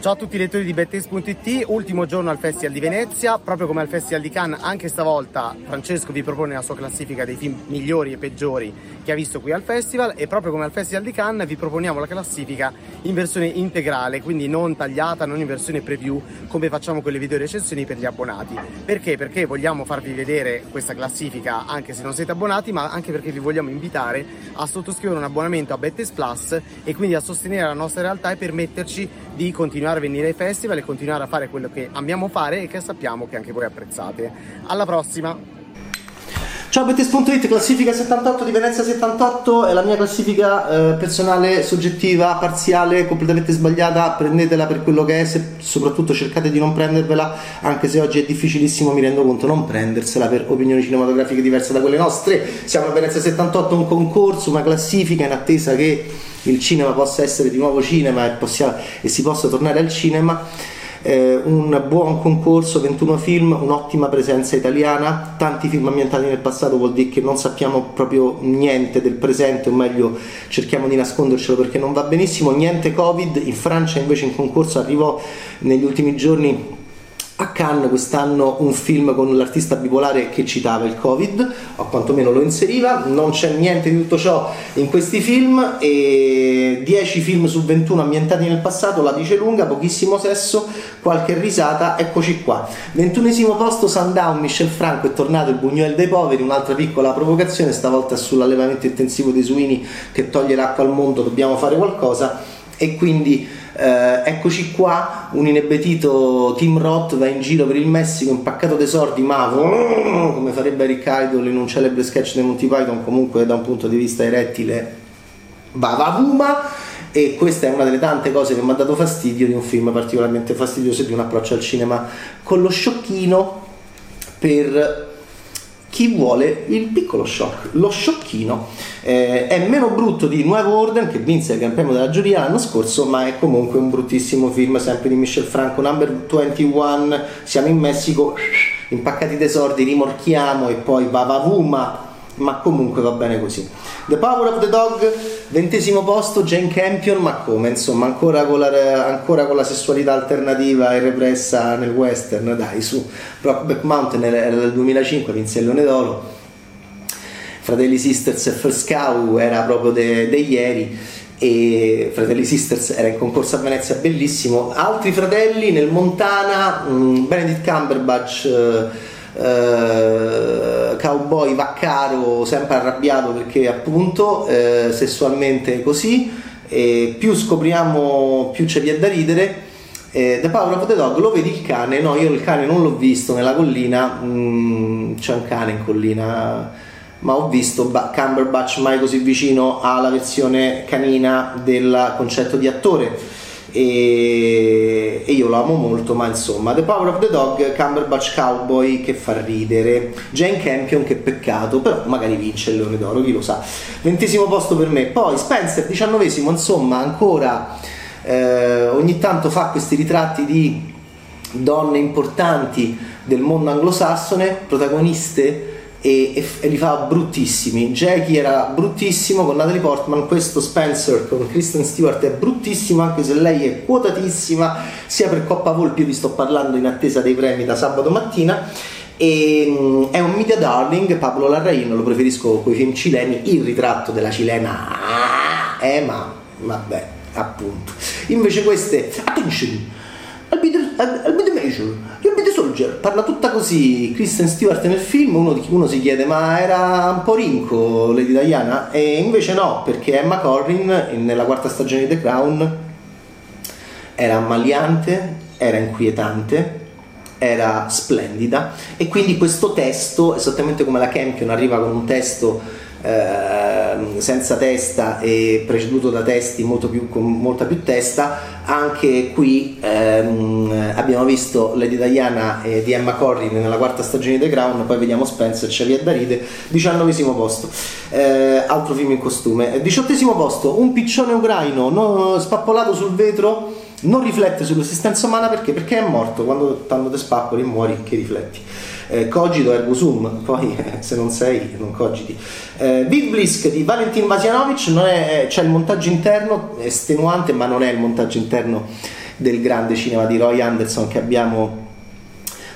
Ciao a tutti i lettori di Bettes.it, ultimo giorno al Festival di Venezia, proprio come al Festival di Cannes, anche stavolta Francesco vi propone la sua classifica dei film migliori e peggiori che ha visto qui al Festival e proprio come al Festival di Cannes vi proponiamo la classifica in versione integrale, quindi non tagliata, non in versione preview come facciamo con le video recensioni per gli abbonati. Perché? Perché vogliamo farvi vedere questa classifica anche se non siete abbonati, ma anche perché vi vogliamo invitare a sottoscrivere un abbonamento a Bettes Plus e quindi a sostenere la nostra realtà e permetterci di continuare continuare a venire ai festival e continuare a fare quello che amiamo fare e che sappiamo che anche voi apprezzate. Alla prossima! Ciao Bettes.it, classifica 78 di Venezia 78, è la mia classifica eh, personale, soggettiva, parziale, completamente sbagliata, prendetela per quello che è, se, soprattutto cercate di non prendervela, anche se oggi è difficilissimo, mi rendo conto, non prendersela per opinioni cinematografiche diverse da quelle nostre. Siamo a Venezia 78, un concorso, una classifica in attesa che il cinema possa essere di nuovo cinema e, possia, e si possa tornare al cinema eh, un buon concorso, 21 film, un'ottima presenza italiana, tanti film ambientati nel passato vuol dire che non sappiamo proprio niente del presente, o meglio cerchiamo di nascondercelo perché non va benissimo, niente Covid, in Francia invece in concorso arrivò negli ultimi giorni a Cannes quest'anno un film con l'artista bipolare che citava il Covid, o quantomeno lo inseriva, non c'è niente di tutto ciò in questi film e 10 film su 21 ambientati nel passato, la dice lunga, pochissimo sesso, qualche risata, eccoci qua. 21 posto Sundown, Michel Franco è tornato il Buñuel dei poveri, un'altra piccola provocazione, stavolta sull'allevamento intensivo dei suini che toglie l'acqua al mondo, dobbiamo fare qualcosa e quindi eh, eccoci qua, un inebetito Tim Roth va in giro per il Messico impaccato dei sordi, ma come farebbe Rick Idol in un celebre sketch dei Monty Python, comunque da un punto di vista erettile, va va vuma e questa è una delle tante cose che mi ha dato fastidio di un film particolarmente fastidioso di un approccio al cinema con lo sciocchino per chi vuole il piccolo shock, lo sciocchino. Eh, è meno brutto di Nuevo Orden che vinse il Gran Premio della giuria l'anno scorso, ma è comunque un bruttissimo film, sempre di Michel Franco, number 21, siamo in Messico, impaccati tesordi, rimorchiamo e poi va va vuma ma comunque va bene così. The Power of the Dog, ventesimo posto, Jane Campion, ma come? Insomma, ancora con la, ancora con la sessualità alternativa e repressa nel western, dai, su Brockback Mountain era del 2005, vinse il Leone d'Oro. Fratelli Sisters e First Cow era proprio de, de ieri e Fratelli Sisters era in concorso a Venezia bellissimo altri fratelli nel Montana mh, Benedict Cumberbatch eh, cowboy vaccaro sempre arrabbiato perché appunto eh, sessualmente così. E più scopriamo più ci viene da ridere. Eh, The Power of the Dog lo vedi il cane? No io il cane non l'ho visto nella collina. Mm, c'è un cane in collina. Ma ho visto ba- Cumberbatch mai così vicino alla versione canina del concetto di attore e, e, io lo amo molto ma insomma The Power of the Dog Cumberbatch Cowboy che fa ridere. Jane Campion che peccato però magari vince il Leone d'Oro chi lo sa. Ventesimo posto per me. Poi Spencer diciannovesimo insomma ancora eh, ogni tanto fa questi ritratti di donne importanti del mondo anglosassone protagoniste e, e, e, li fa bruttissimi. Jackie era bruttissimo con Natalie Portman, questo Spencer con Kristen Stewart è bruttissimo anche se lei è quotatissima sia per Coppa Volpi, vi sto parlando in attesa dei premi da sabato mattina. E, um, è un media darling, Pablo Larraín, lo preferisco con i film cileni, il ritratto della cilena, eh ma vabbè, appunto. Invece queste, attenzione, Be the major, be the soldier. Parla tutta così Kristen Stewart nel film, uno, uno, si chiede ma era un po' rinco Lady Diana? E invece no, perché Emma Corrin nella quarta stagione di The Crown era ammaliante, era inquietante, era splendida e quindi questo testo, esattamente come la Campion arriva con un testo eh, senza testa e preceduto da testi più, con molta più testa, anche qui ehm, abbiamo visto Lady Diana e di Emma Corrin nella quarta stagione di The Crown, poi vediamo Spencer, Xavier Daride, diciannovesimo posto, eh, altro film in costume, diciottesimo posto, un piccione ucraino no, spappolato sul vetro non riflette sull'esistenza umana perché? Perché è morto, quando tanto te spappoli muori che rifletti eh, cogito ergo sum, poi eh, se non sei non cogiti. Eh, Big Blisk di Valentin Vasianovic, è, c'è il montaggio interno, estenuante ma non è il montaggio interno del grande cinema di Roy Anderson che abbiamo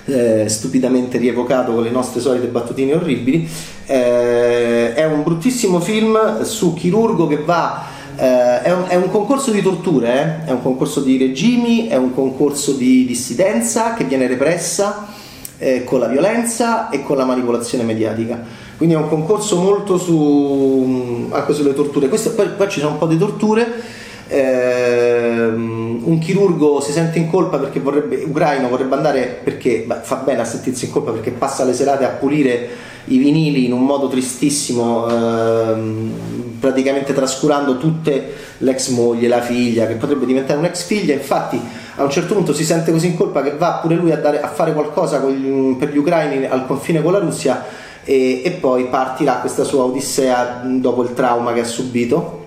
eh, stupidamente rievocato con le nostre solite battutine orribili. Eh, è un bruttissimo film su chirurgo che va. Eh, è, un, è, un, concorso di torture, eh? è un concorso di regimi, è un concorso di dissidenza che viene repressa eh, con la violenza e con la manipolazione mediatica. Quindi è un concorso molto su, anche sulle torture. Questo, poi, poi ci sono un po' di torture ehm, un chirurgo si sente in colpa perché vorrebbe, ucraino vorrebbe andare perché beh, fa bene a sentirsi in colpa perché passa le serate a pulire i vinili in un modo tristissimo, ehm, praticamente trascurando tutte l'ex moglie, la figlia, che potrebbe diventare un'ex figlia, infatti a un certo punto si sente così in colpa che va pure lui a, dare, a fare qualcosa gli, per gli ucraini al confine con la Russia e, e poi partirà questa sua odissea dopo il trauma che ha subito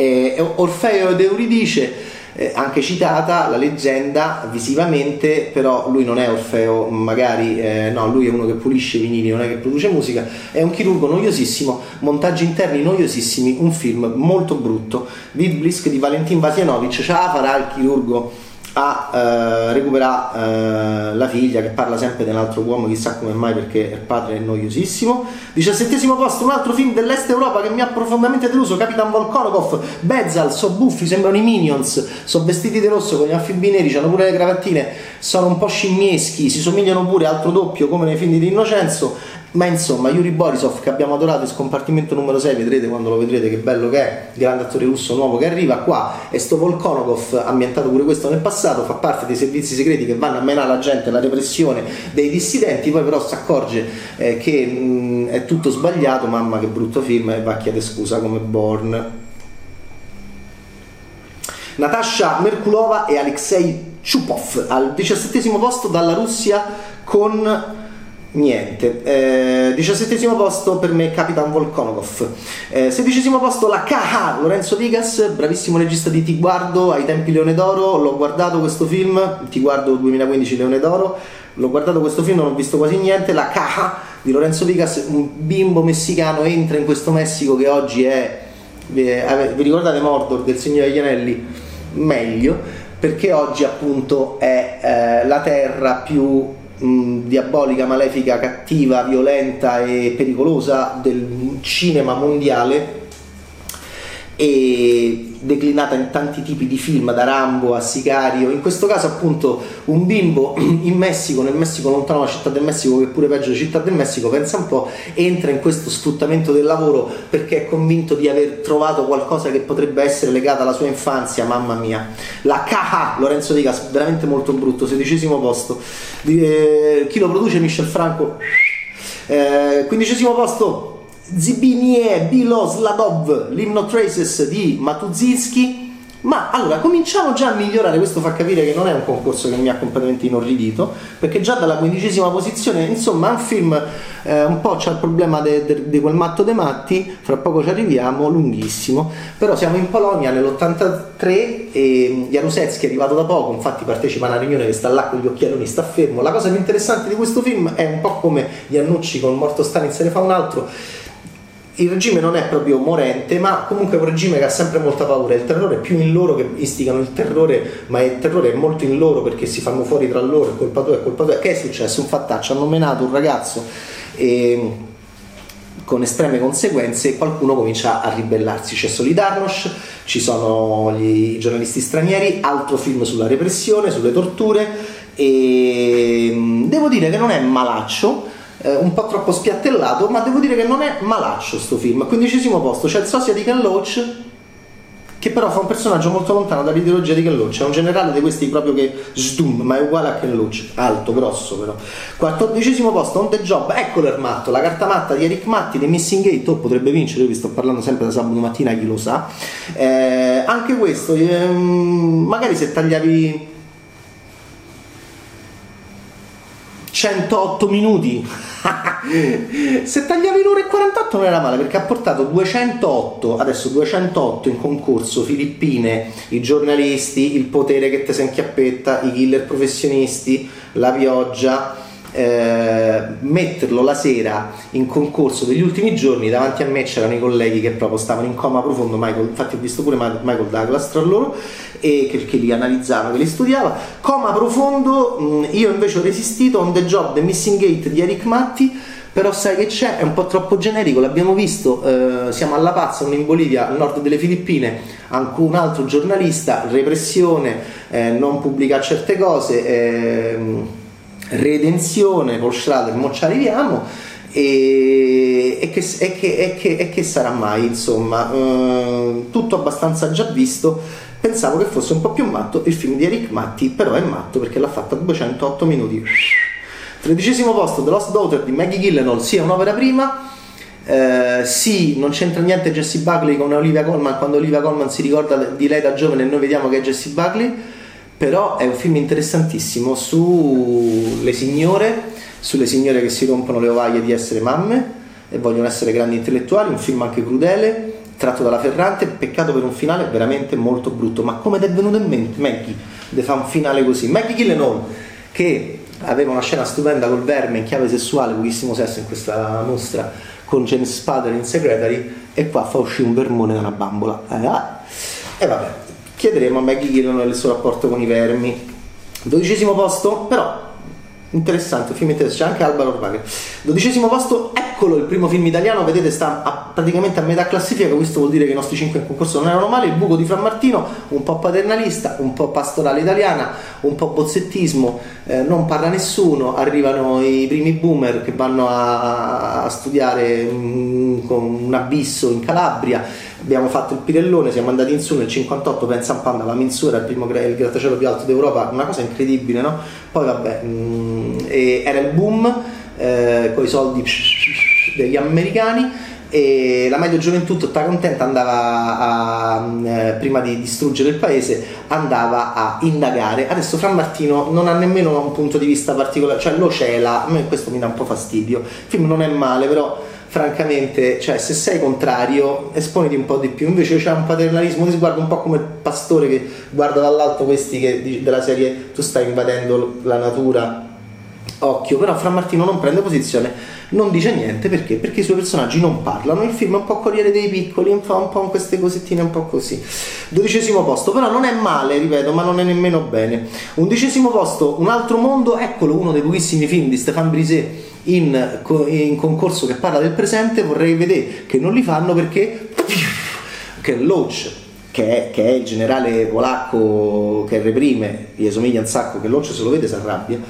eh, Orfeo ed Euridice, eh, anche citata la leggenda visivamente, però lui non è Orfeo, magari eh, no, lui è uno che pulisce i vinili, non è che produce musica, è un chirurgo noiosissimo, montaggi interni noiosissimi, un film molto brutto. Vidblisk di Valentin Vasianovic ce la farà il chirurgo a eh, recuperare eh, la figlia che parla sempre di un altro uomo, chissà come mai perché il padre è noiosissimo. Diciassettesimo posto, un altro film dell'est Europa che mi ha profondamente deluso, Capitan Volkonokov, Bezzal, so buffi, sembrano i Minions, sono vestiti di rosso con gli anfibi neri, hanno pure le cravattine, sono un po' scimmieschi, si somigliano pure altro doppio come nei film di Innocenzo ma insomma, Yuri Borisov che abbiamo adorato in scompartimento numero 6, vedrete quando lo vedrete che bello che è, grande attore russo nuovo che arriva qua, e sto Volkonokov, ambientato pure questo nel passato, fa parte dei servizi segreti che vanno a menare la gente, la repressione dei dissidenti, poi però si accorge eh, che mh, è tutto sbagliato, mamma che brutto film, e va a chiedere scusa come Born. Natasha Merkulova e Alexei Chupov al diciassettesimo posto dalla Russia con Niente, eh, diciassettesimo posto per me Capitan Volkonokov, eh, sedicesimo posto la KH Lorenzo Vigas, bravissimo regista di Ti guardo ai tempi Leone d'Oro, l'ho guardato questo film, Ti guardo 2015 Leone d'Oro, l'ho guardato questo film, non ho visto quasi niente, la KH di Lorenzo Vigas, un bimbo messicano entra in questo Messico che oggi è, eh, vi ricordate Mordor del Signore degli Anelli? Meglio, perché oggi appunto è eh, la terra più mh, diabolica, malefica, cattiva, violenta e pericolosa del cinema mondiale. E declinata in tanti tipi di film, da Rambo a Sicario, in questo caso appunto un bimbo in Messico, nel Messico lontano dalla città del Messico, che pure peggio la città del Messico, pensa un po', entra in questo sfruttamento del lavoro perché è convinto di aver trovato qualcosa che potrebbe essere legata alla sua infanzia, mamma mia. La Caha, Lorenzo Digas, veramente molto brutto, sedicesimo posto. Eh, chi lo produce? Michel Franco. Eh, quindicesimo posto Zibinie Bilo Sladov, l'Hymno Traces di Matuzinski. Ma allora cominciamo già a migliorare, questo fa capire che non è un concorso che mi ha completamente inorridito, perché già dalla quindicesima posizione, insomma, è un film eh, un po' c'è il problema di quel matto dei matti, fra poco ci arriviamo, lunghissimo, però siamo in Polonia nell'83 e Jaruzelski è arrivato da poco, infatti partecipa a una riunione che sta là con gli occhialoni, sta fermo. La cosa più interessante di questo film è un po' come Iannucci con Morto Stalin se ne fa un altro il regime non è proprio morente, ma comunque è un regime che ha sempre molta paura. Il terrore è più in loro che istigano il terrore, ma il terrore è molto in loro perché si fanno fuori tra loro, è colpa tua, è colpa tua. Che è successo? Un fattaccio, hanno menato un ragazzo e con estreme conseguenze e qualcuno comincia a ribellarsi. C'è Solidarnosc, ci sono gli, i giornalisti stranieri, altro film sulla repressione, sulle torture e devo dire che non è malaccio eh, un po' troppo spiattellato, ma devo dire che non è malaccio sto film. Quindicesimo posto c'è il sosia di Ken Loach, che però fa un personaggio molto lontano dall'ideologia di Ken Loach, è un generale di questi proprio che sdum, ma è uguale a Ken Loach, alto, grosso però. Quattordicesimo posto, On The Job, ecco l'ermatto, la carta matta di Eric Matti, di Missing Gate, oh, potrebbe vincere, io vi sto parlando sempre da sabato mattina, chi lo sa. Eh, anche questo, ehm, magari se tagliavi 108 minuti. Se tagliavi l'ora e 48 non era male perché ha portato 208 adesso 208 in concorso Filippine i giornalisti il potere che te si inchiappetta i killer professionisti la pioggia eh, metterlo la sera in concorso degli ultimi giorni davanti a me c'erano i colleghi che proprio stavano in coma profondo Michael, infatti ho visto pure Michael Douglas tra loro e che, che li analizzava, che li studiava. Coma profondo mh, io invece ho resistito on the job The Missing Gate di Eric Matti però sai che c'è, è un po' troppo generico, l'abbiamo visto, eh, siamo alla Pazza, in Bolivia, al nord delle Filippine, anche un altro giornalista, repressione, eh, non pubblica certe cose, eh, redenzione, col Schrader, mo ci arriviamo, e, e, che, e, che, che, e, che, sarà mai, insomma, eh, tutto abbastanza già visto. Pensavo che fosse un po' più matto il film di Eric Matti, però è matto perché l'ha fatta a 208 minuti Tredicesimo posto, The Lost Daughter di Maggie Gyllenhaal, sia un'opera prima. Eh, sì, non c'entra niente Jessie Buckley con Olivia Colman quando Olivia Colman si ricorda di lei da giovane e noi vediamo che è Jessie Buckley, però è un film interessantissimo sulle signore, sulle signore che si rompono le ovaie di essere mamme e vogliono essere grandi intellettuali, un film anche crudele, tratto dalla Ferrante, peccato per un finale veramente molto brutto, ma come ti è venuto in mente Maggie di fare un finale così? Maggie Gyllenhaal che aveva una scena stupenda col verme in chiave sessuale, pochissimo sesso in questa mostra con James Spader in Secretary e qua fa uscire un vermone da una bambola eh, ah. e vabbè chiederemo a Maggie Gillen il suo rapporto con i vermi dodicesimo posto però interessante, film interessante, c'è anche Alba Orvaga. Dodicesimo posto, eccolo il primo film italiano, vedete sta a, praticamente a metà classifica, questo vuol dire che i nostri cinque in concorso non erano male, il buco di Fra Martino, un po' paternalista, un po' pastorale italiana, un po' bozzettismo, eh, non parla nessuno, arrivano i primi boomer che vanno a, a studiare mh, con un abisso in Calabria, abbiamo fatto il Pirellone, siamo andati in su nel 58, pensa un panda, la Minsura, il primo il grattacielo più alto d'Europa, una cosa incredibile, no? Poi vabbè, mh, mm, era il boom eh, con i soldi degli americani e la media gioventù tutta contenta andava a, eh, prima di distruggere il paese andava a indagare adesso Fra Martino non ha nemmeno un punto di vista particolare cioè lo cela a me questo mi dà un po' fastidio il film non è male però francamente, cioè, se sei contrario, esponiti un po' di più. Invece c'è un paternalismo che si guarda un po' come il pastore che guarda dall'alto questi che, della serie tu stai invadendo la natura. Occhio, però Fra Martino non prende posizione, non dice niente perché? Perché i suoi personaggi non parlano. Il film è un po' Corriere dei Piccoli, un po', un po' queste cosettine un po' così. Dodicesimo posto, però non è male, ripeto, ma non è nemmeno bene. Undicesimo posto, Un altro mondo, eccolo uno dei pochissimi film di Stéphane Brisé in, in concorso che parla del presente vorrei vedere che non li fanno perché che Loach che è, che è, il generale polacco che reprime, gli somiglia un sacco, che Loach se lo vede si arrabbia,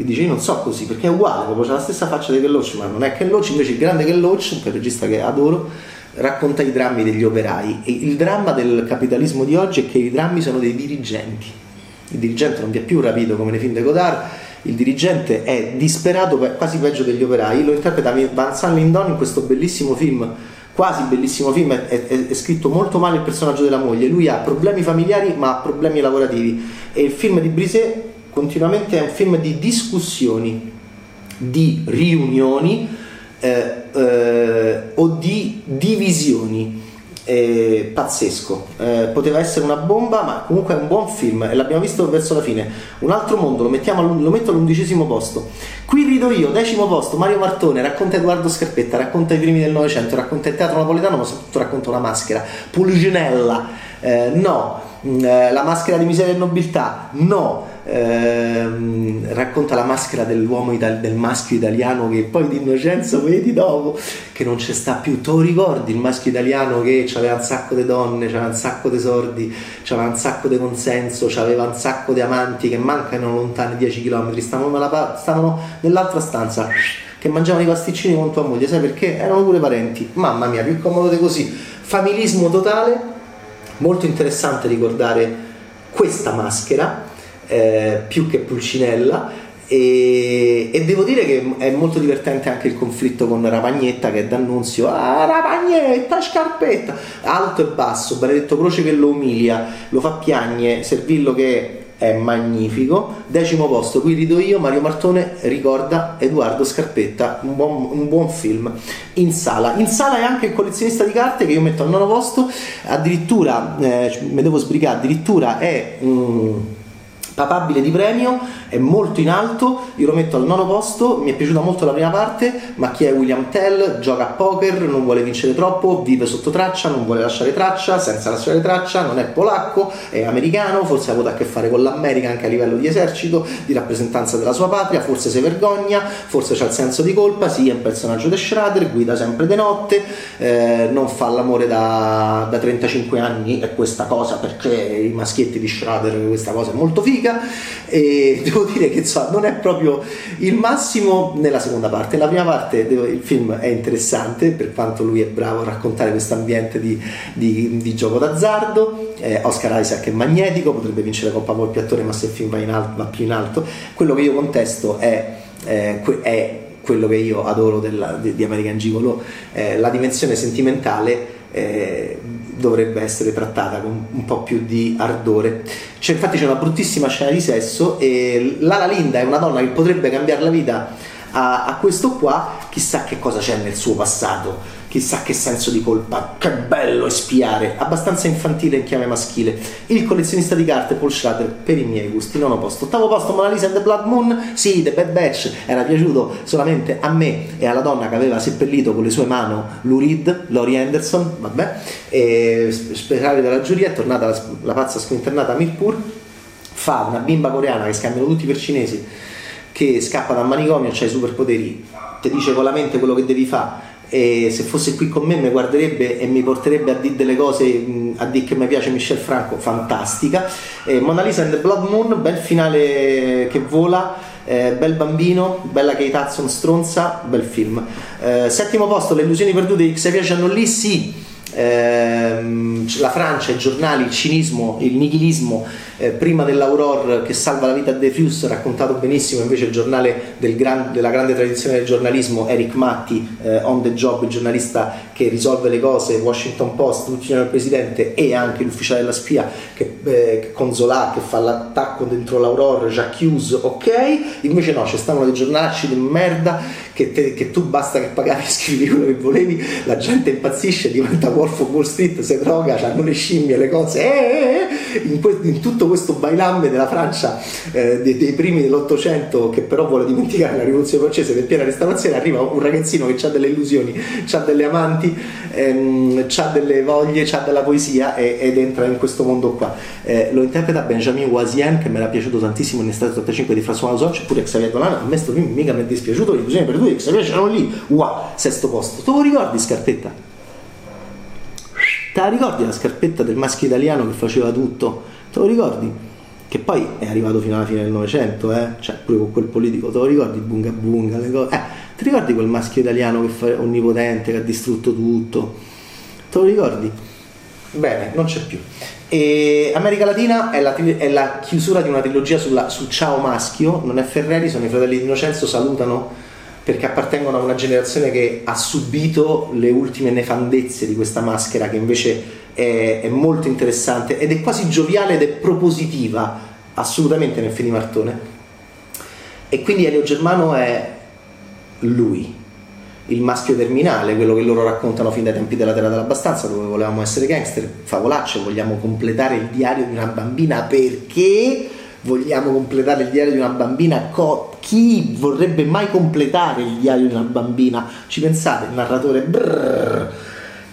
e dice io non so così, perché è uguale, proprio c'ha la stessa faccia di Loach, ma non è che Loach, invece il grande che Loach, che il regista che adoro, racconta i drammi degli operai. E il dramma del capitalismo di oggi è che i drammi sono dei dirigenti. Il dirigente non vi è più rapito come nei film di Godard, il dirigente è disperato, quasi peggio degli operai, lo interpreta Vincent Lindon in questo bellissimo film, quasi bellissimo film, è, è, è, scritto molto male il personaggio della moglie, lui ha problemi familiari ma ha problemi lavorativi e il film di Brisé continuamente è un film di discussioni, di riunioni eh, eh, o di divisioni eh, pazzesco. Poteva essere una bomba, ma comunque è un buon film e l'abbiamo visto verso la fine. Un altro mondo, lo, mettiamo, lo metto all'undicesimo posto. Qui rido io, decimo posto, Mario Martone, racconta Edoardo Scarpetta, racconta i primi del Novecento, racconta il teatro napoletano, ma soprattutto racconta una maschera. Pulginella, eh, no. Mm, eh, la maschera di miseria e nobiltà, no ehm, racconta la maschera dell'uomo itali- del maschio italiano che poi di innocenza vedi dopo che non c'è sta più. Tu ricordi il maschio italiano che aveva un sacco di donne aveva un sacco di sordi aveva un sacco di consenso aveva un sacco di amanti che mancano lontani 10 km stavano, nella, stavano nell'altra stanza che mangiavano i pasticcini con tua moglie. Sai perché? erano pure parenti. Mamma mia più comodo di così. Familismo totale. Molto interessante ricordare questa maschera eh, più che Pulcinella. E, e, devo dire che è molto divertente anche il conflitto con Ravagnetta che è d'annunzio. Ah Ravagnetta scarpetta! Alto e basso benedetto croce che lo umilia lo fa piagne Servillo che è magnifico. Decimo posto qui rido io Mario Martone ricorda Edoardo Scarpetta un buon, un buon film in sala. In sala è anche il collezionista di carte che io metto al nono posto addirittura eh, me devo sbrigare addirittura è um, papabile di premio, è molto in alto, io lo metto al nono posto, mi è piaciuta molto la prima parte, ma chi è William Tell, gioca a poker, non vuole vincere troppo, vive sotto traccia, non vuole lasciare traccia, senza lasciare traccia, non è polacco, è americano, forse ha avuto a che fare con l'America anche a livello di esercito, di rappresentanza della sua patria, forse si vergogna, forse ha il senso di colpa, sì, è un personaggio di Schrader, guida sempre di notte, eh, non fa l'amore da, da 35 anni, è questa cosa perché i maschietti di Schrader, questa cosa è molto figa, musica e devo dire che insomma, non è proprio il massimo nella seconda parte. Nella prima parte il film è interessante per quanto lui è bravo a raccontare questo ambiente di, di, di, gioco d'azzardo. Eh, Oscar Isaac è magnetico, potrebbe vincere Coppa Volpi attore, ma se il film va, alto, va più in alto. Quello che io contesto è, eh, è quello che io adoro della, di, American Gigolo, eh, la dimensione sentimentale. Eh, dovrebbe essere trattata con un po' più di ardore. C'è, infatti c'è una bruttissima scena di sesso e Lala Linda è una donna che potrebbe cambiare la vita a, a questo qua, chissà che cosa c'è nel suo passato chissà che senso di colpa, che bello espiare, abbastanza infantile in chiave maschile. Il collezionista di carte Paul Schrader per i miei gusti, nono posto. Ottavo posto Mona Lisa and the Blood Moon, sì, The Bad Batch. Era piaciuto solamente a me e alla donna che aveva seppellito con le sue mani Lou Reed, Laurie Anderson, vabbè, e speciale della giuria, è tornata la, la pazza squinternata Mirpur, fa una bimba coreana che scambiano tutti per cinesi che scappa dal manicomio, c'ha i superpoteri, ti dice con la mente quello che devi fare e se fosse qui con me mi guarderebbe e mi porterebbe a dire delle cose a dire che mi piace Michel Franco fantastica. E Mona Lisa and the Blood Moon bel finale che vola eh, bel bambino, bella Kate Hudson stronza, bel film. Eh, settimo posto, Le illusioni perdute di Xavier Giannoli sì. Ehm, la Francia, i giornali, il cinismo, il nichilismo eh, prima dell'Aurore che salva la vita a De Fus, raccontato benissimo invece il giornale del gran, della grande tradizione del giornalismo, Eric Matti, eh, on the job, il giornalista che risolve le cose, Washington Post, l'ufficiale del presidente e anche l'ufficiale della spia che, eh, che consola, che fa l'attacco dentro l'Aurore, Jacques Hughes, ok, invece no, c'è stavano dei giornalacci di merda che, te, che, tu basta che pagavi e scrivi quello che volevi, la gente impazzisce, diventa Wolf of Wall Street, si droga, hanno le scimmie, le cose, eh, eh, eh, in, in tutto questo bailamme della Francia eh, dei, dei, primi dell'Ottocento che però vuole dimenticare la rivoluzione francese per piena restaurazione arriva un ragazzino che ha delle illusioni ha delle amanti ehm, ha delle voglie ha della poesia e, ed entra in questo mondo qua eh, lo interpreta Benjamin Wazien che mi era piaciuto tantissimo in estate 85 di François Ozon c'è pure Xavier Dolan a me sto film mica mi è dispiaciuto l'illusione per due Xavier c'erano lì wow sesto posto tu lo ricordi Scarpetta? Te la ricordi la scarpetta del maschio italiano che faceva tutto? Te lo ricordi? Che poi è arrivato fino alla fine del Novecento, eh? Cioè, pure con quel politico, te lo ricordi? Bunga bunga, le cose. Eh, ti ricordi quel maschio italiano che fa onnipotente, che ha distrutto tutto? Te lo ricordi? Bene, non c'è più. E America Latina è la, è la chiusura di una trilogia sulla, su Ciao Maschio, non è Ferreri, sono i fratelli di Innocenzo, salutano perché appartengono a una generazione che ha subito le ultime nefandezze di questa maschera che invece è, è molto interessante ed è quasi gioviale ed è propositiva assolutamente nel film di Martone e quindi Elio Germano è lui il maschio terminale, quello che loro raccontano fin dai tempi della Terra dell'Abbastanza, dove volevamo essere gangster, favolacce, vogliamo completare il diario di una bambina perché vogliamo completare il diario di una bambina, co- chi vorrebbe mai completare il diario di una bambina? Ci pensate, il narratore brrr.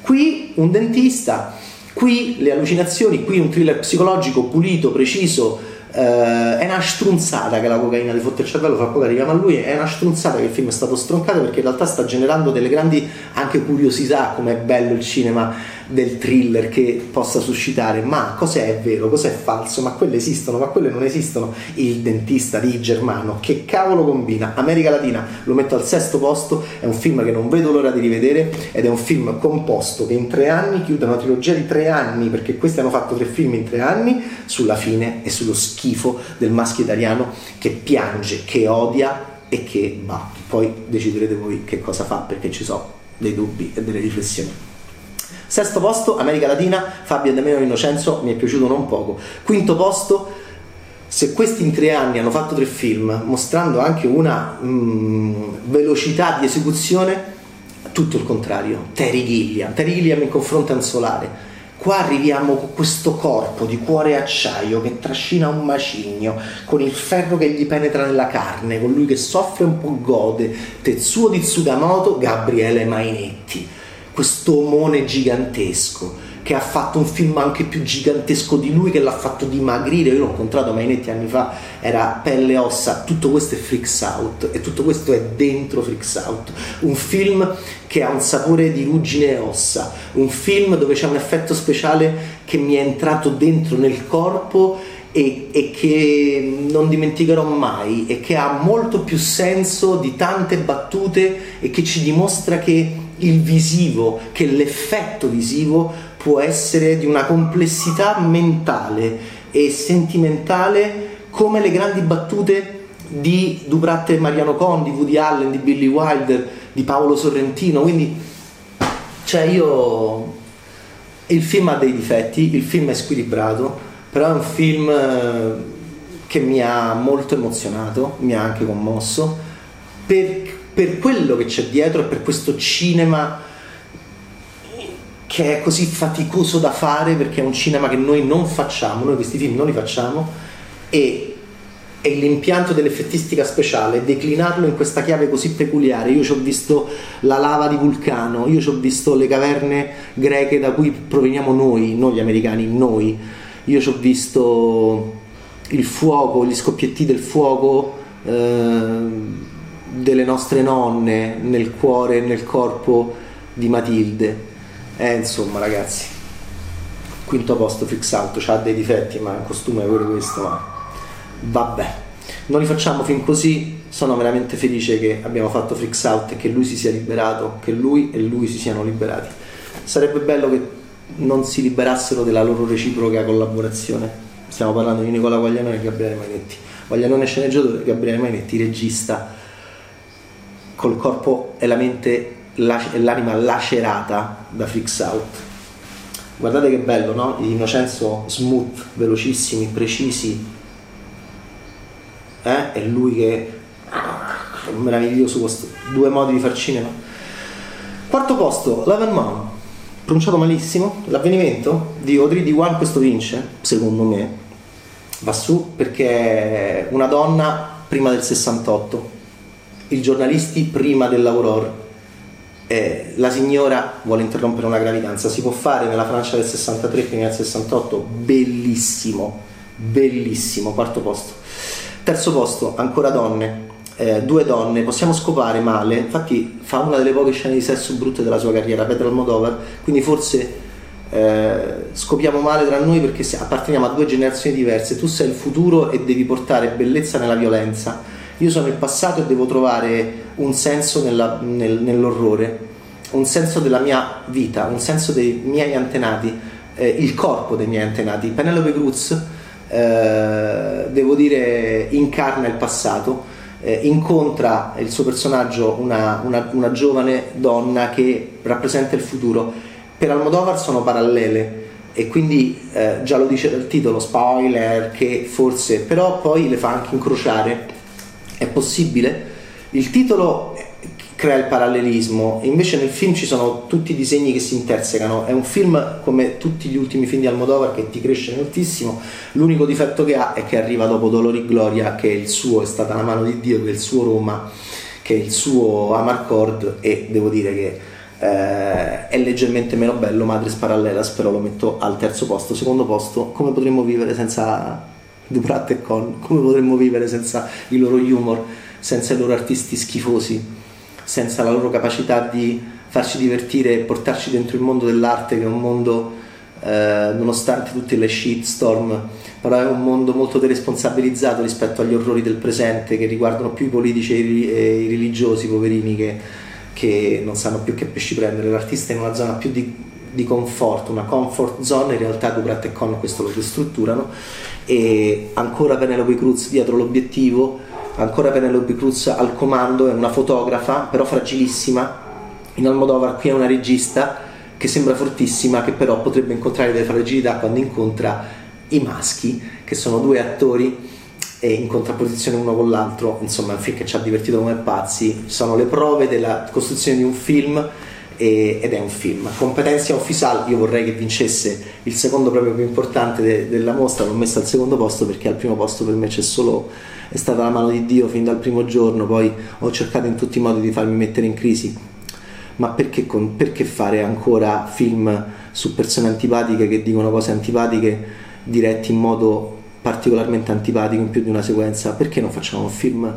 Qui un dentista, qui le allucinazioni, qui un thriller psicologico pulito, preciso, Uh, è una strunzata che la cocaina ti fotte il cervello fra poco arriviamo a lui è una strunzata che il film è stato stroncato perché in realtà sta generando delle grandi anche curiosità come è bello il cinema del thriller che possa suscitare ma cos'è vero, cos'è falso, ma quelle esistono, ma quelle non esistono. Il dentista di Germano, che cavolo combina? America Latina lo metto al sesto posto, è un film che non vedo l'ora di rivedere ed è un film composto che in tre anni chiude una trilogia di tre anni, perché questi hanno fatto tre film in tre anni, sulla fine e sullo schifo del maschio italiano che piange, che odia e che bah, poi deciderete voi che cosa fa perché ci sono dei dubbi e delle riflessioni. Sesto posto, America Latina, Fabio De Meno Innocenzo, mi è piaciuto non poco. Quinto posto, se questi in tre anni hanno fatto tre film, mostrando anche una mm, velocità di esecuzione, tutto il contrario. Terry Gilliam, Terry Gilliam in confronto a un solare Qua arriviamo con questo corpo di cuore acciaio che trascina un macigno, con il ferro che gli penetra nella carne, con lui che soffre un po' gode, Tetsuo di Tsugamoto, Gabriele Mainetti, questo omone gigantesco che ha fatto un film anche più gigantesco di lui che l'ha fatto dimagrire. Io l'ho incontrato Mainetti anni fa, era pelle e ossa. Tutto questo è Freaks Out e tutto questo è dentro Freaks Out. Un film che ha un sapore di ruggine e ossa, un film dove c'è un effetto speciale che mi è entrato dentro nel corpo e, e, che non dimenticherò mai e che ha molto più senso di tante battute e che ci dimostra che il visivo, che l'effetto visivo può essere di una complessità mentale e sentimentale come le grandi battute di Duprat e Mariano Condi, di Woody Allen, di Billy Wilder, di Paolo Sorrentino. Quindi, cioè io. Il film ha dei difetti, il film è squilibrato, però è un film eh, che mi ha molto emozionato, mi ha anche commosso per, per quello che c'è dietro e per questo cinema che è così faticoso da fare perché è un cinema che noi non facciamo, noi questi film non li facciamo e, e l'impianto dell'effettistica speciale, declinarlo in questa chiave così peculiare, io ci ho visto la lava di Vulcano, io ci ho visto le caverne greche da cui proveniamo noi, non gli americani, noi, io ci ho visto il fuoco, gli scoppietti del fuoco eh, delle nostre nonne nel cuore e nel corpo di Matilde eh, insomma, ragazzi, quinto posto Out, ha dei difetti, ma il costume è pure questo, ma vabbè. Non li facciamo fin così, sono veramente felice che abbiamo fatto Out e che lui si sia liberato, che lui e lui si siano liberati. Sarebbe bello che non si liberassero della loro reciproca collaborazione. Stiamo parlando di Nicola Guaglianone e Gabriele Mainetti. Guaglianone sceneggiatore, Gabriele Mainetti regista, col corpo e la mente l'anima lacerata da Freaks Out. Guardate che bello, no? Innocenzo smooth, velocissimi, precisi. Eh? È lui che è meraviglioso questo. Due modi di far cinema. Quarto posto, Love and Mom. Pronunciato malissimo. L'avvenimento di Audrey di One questo vince, secondo me. Va su perché è una donna prima del 68, i giornalisti prima dell'Aurora eh, la signora vuole interrompere una gravidanza, si può fare nella Francia del 63 prima del 68, bellissimo, bellissimo, quarto posto. Terzo posto, ancora donne, eh, due donne, possiamo scopare male, infatti fa una delle poche scene di sesso brutte della sua carriera, Petra Almodovar, quindi forse eh, scopiamo male tra noi perché apparteniamo a due generazioni diverse, tu sei il futuro e devi portare bellezza nella violenza io sono il passato e devo trovare un senso nella, nel, nell'orrore, un senso della mia vita, un senso dei miei antenati, eh, il corpo dei miei antenati. Penelope Cruz, eh, devo dire, incarna il passato, eh, incontra il suo personaggio una, una, una giovane donna che rappresenta il futuro. Per Almodovar sono parallele e quindi eh, già lo dice dal titolo, spoiler, che forse, però poi le fa anche incrociare è possibile? Il titolo crea il parallelismo, invece nel film ci sono tutti i disegni che si intersecano. È un film come tutti gli ultimi film di Almodovar che ti cresce moltissimo. L'unico difetto che ha è che arriva dopo Dolori e Gloria, che è il suo, è stata la mano di Dio, che è il suo Roma, che è il suo Amarcord e devo dire che eh, è leggermente meno bello. Madres Parallelas, però lo metto al terzo posto. Secondo posto, come potremmo vivere senza Duprat e Con, come potremmo vivere senza il loro humor, senza i loro artisti schifosi, senza la loro capacità di farci divertire e portarci dentro il mondo dell'arte, che è un mondo, eh, nonostante tutte le shitstorm, però è un mondo molto deresponsabilizzato rispetto agli orrori del presente che riguardano più i politici e i religiosi, poverini, che, che non sanno più che pesci prendere. L'artista è in una zona più di di comfort, una comfort zone, in realtà Duprat e Con questo lo ristrutturano e ancora Penelope Cruz dietro l'obiettivo, ancora Penelope Cruz al comando, è una fotografa però fragilissima, in Almodovar qui è una regista che sembra fortissima, che però potrebbe incontrare delle fragilità quando incontra i maschi, che sono due attori in contrapposizione uno con l'altro, insomma che ci ha divertito come pazzi, sono le prove della costruzione di un film e, ed è un film. Competencia Ufficial io vorrei che vincesse il secondo premio più importante de, della mostra, l'ho messo al secondo posto perché al primo posto per me c'è solo, è stata la mano di Dio fin dal primo giorno, poi ho cercato in tutti i modi di farmi mettere in crisi, ma perché, con, perché fare ancora film su persone antipatiche che dicono cose antipatiche diretti in modo particolarmente antipatico in più di una sequenza? Perché non facciamo un film?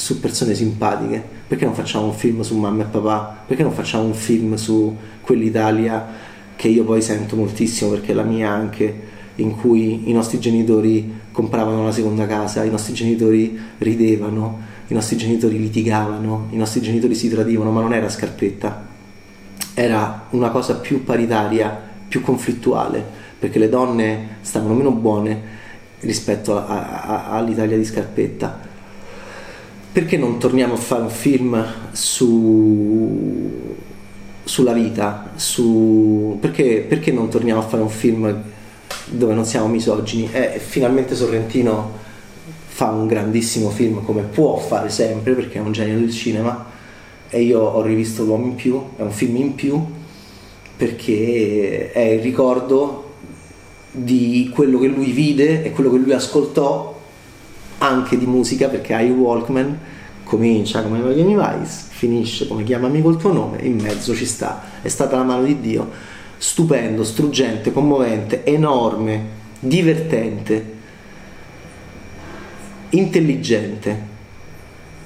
Su persone simpatiche? Perché non facciamo un film su mamma e papà? Perché non facciamo un film su quell'Italia che io poi sento moltissimo perché è la mia anche, in cui i nostri genitori compravano la seconda casa, i nostri genitori ridevano, i nostri genitori litigavano, i nostri genitori si tradivano, ma non era scarpetta, era una cosa più paritaria, più conflittuale, perché le donne stavano meno buone rispetto a, a, a, all'Italia di scarpetta perché non torniamo a fare un film su, sulla vita? Su, perché, perché, non torniamo a fare un film dove non siamo misogini? Eh, finalmente Sorrentino fa un grandissimo film come può fare sempre perché è un genio del cinema e io ho rivisto L'uomo in più, è un film in più perché è il ricordo di quello che lui vide e quello che lui ascoltò anche di musica perché hai Walkman comincia come Miami Vice finisce come chiamami col tuo nome in mezzo ci sta. È stata la mano di Dio stupendo, struggente, commovente enorme, divertente intelligente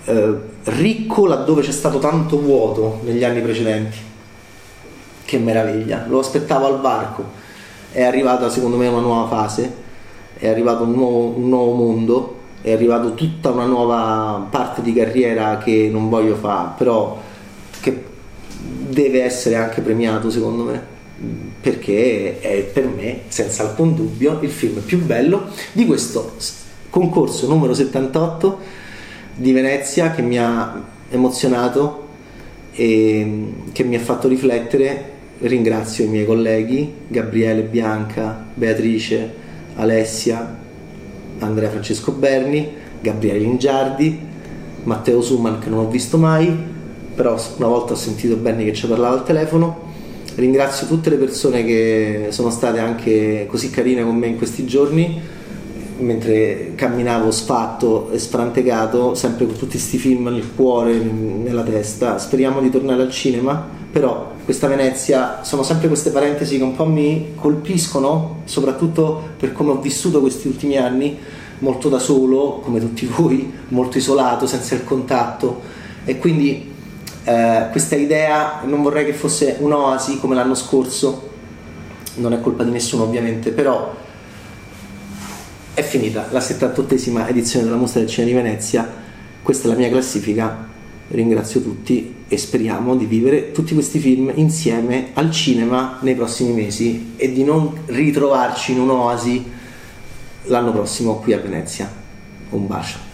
eh, ricco laddove c'è stato tanto vuoto negli anni precedenti. Che meraviglia. Lo aspettavo al varco. È arrivata secondo me una nuova fase è arrivato un nuovo, un nuovo mondo è arrivato tutta una nuova parte di carriera che non voglio fare, però che deve essere anche premiato secondo me, perché è per me, senza alcun dubbio, il film più bello di questo concorso numero 78 di Venezia che mi ha emozionato e che mi ha fatto riflettere. Ringrazio i miei colleghi, Gabriele, Bianca, Beatrice, Alessia, Andrea Francesco Berni, Gabriele Lingiardi, Matteo Suman che non ho visto mai, però una volta ho sentito Berni che ci parlava al telefono. Ringrazio tutte le persone che sono state anche così carine con me in questi giorni, mentre camminavo sfatto e sfrantegato, sempre con tutti questi film nel cuore, nella testa. Speriamo di tornare al cinema, però questa Venezia sono sempre queste parentesi che un po' mi colpiscono, soprattutto per come ho vissuto questi ultimi anni, molto da solo, come tutti voi, molto isolato, senza il contatto. E quindi eh, questa idea non vorrei che fosse un'oasi come l'anno scorso, non è colpa di nessuno ovviamente, però è finita la 78esima edizione della Mostra del Cinema di Venezia, questa è la mia classifica, ringrazio tutti e speriamo di vivere tutti questi film insieme al cinema nei prossimi mesi e di non ritrovarci in un'oasi l'anno prossimo qui a Venezia. Un bacio.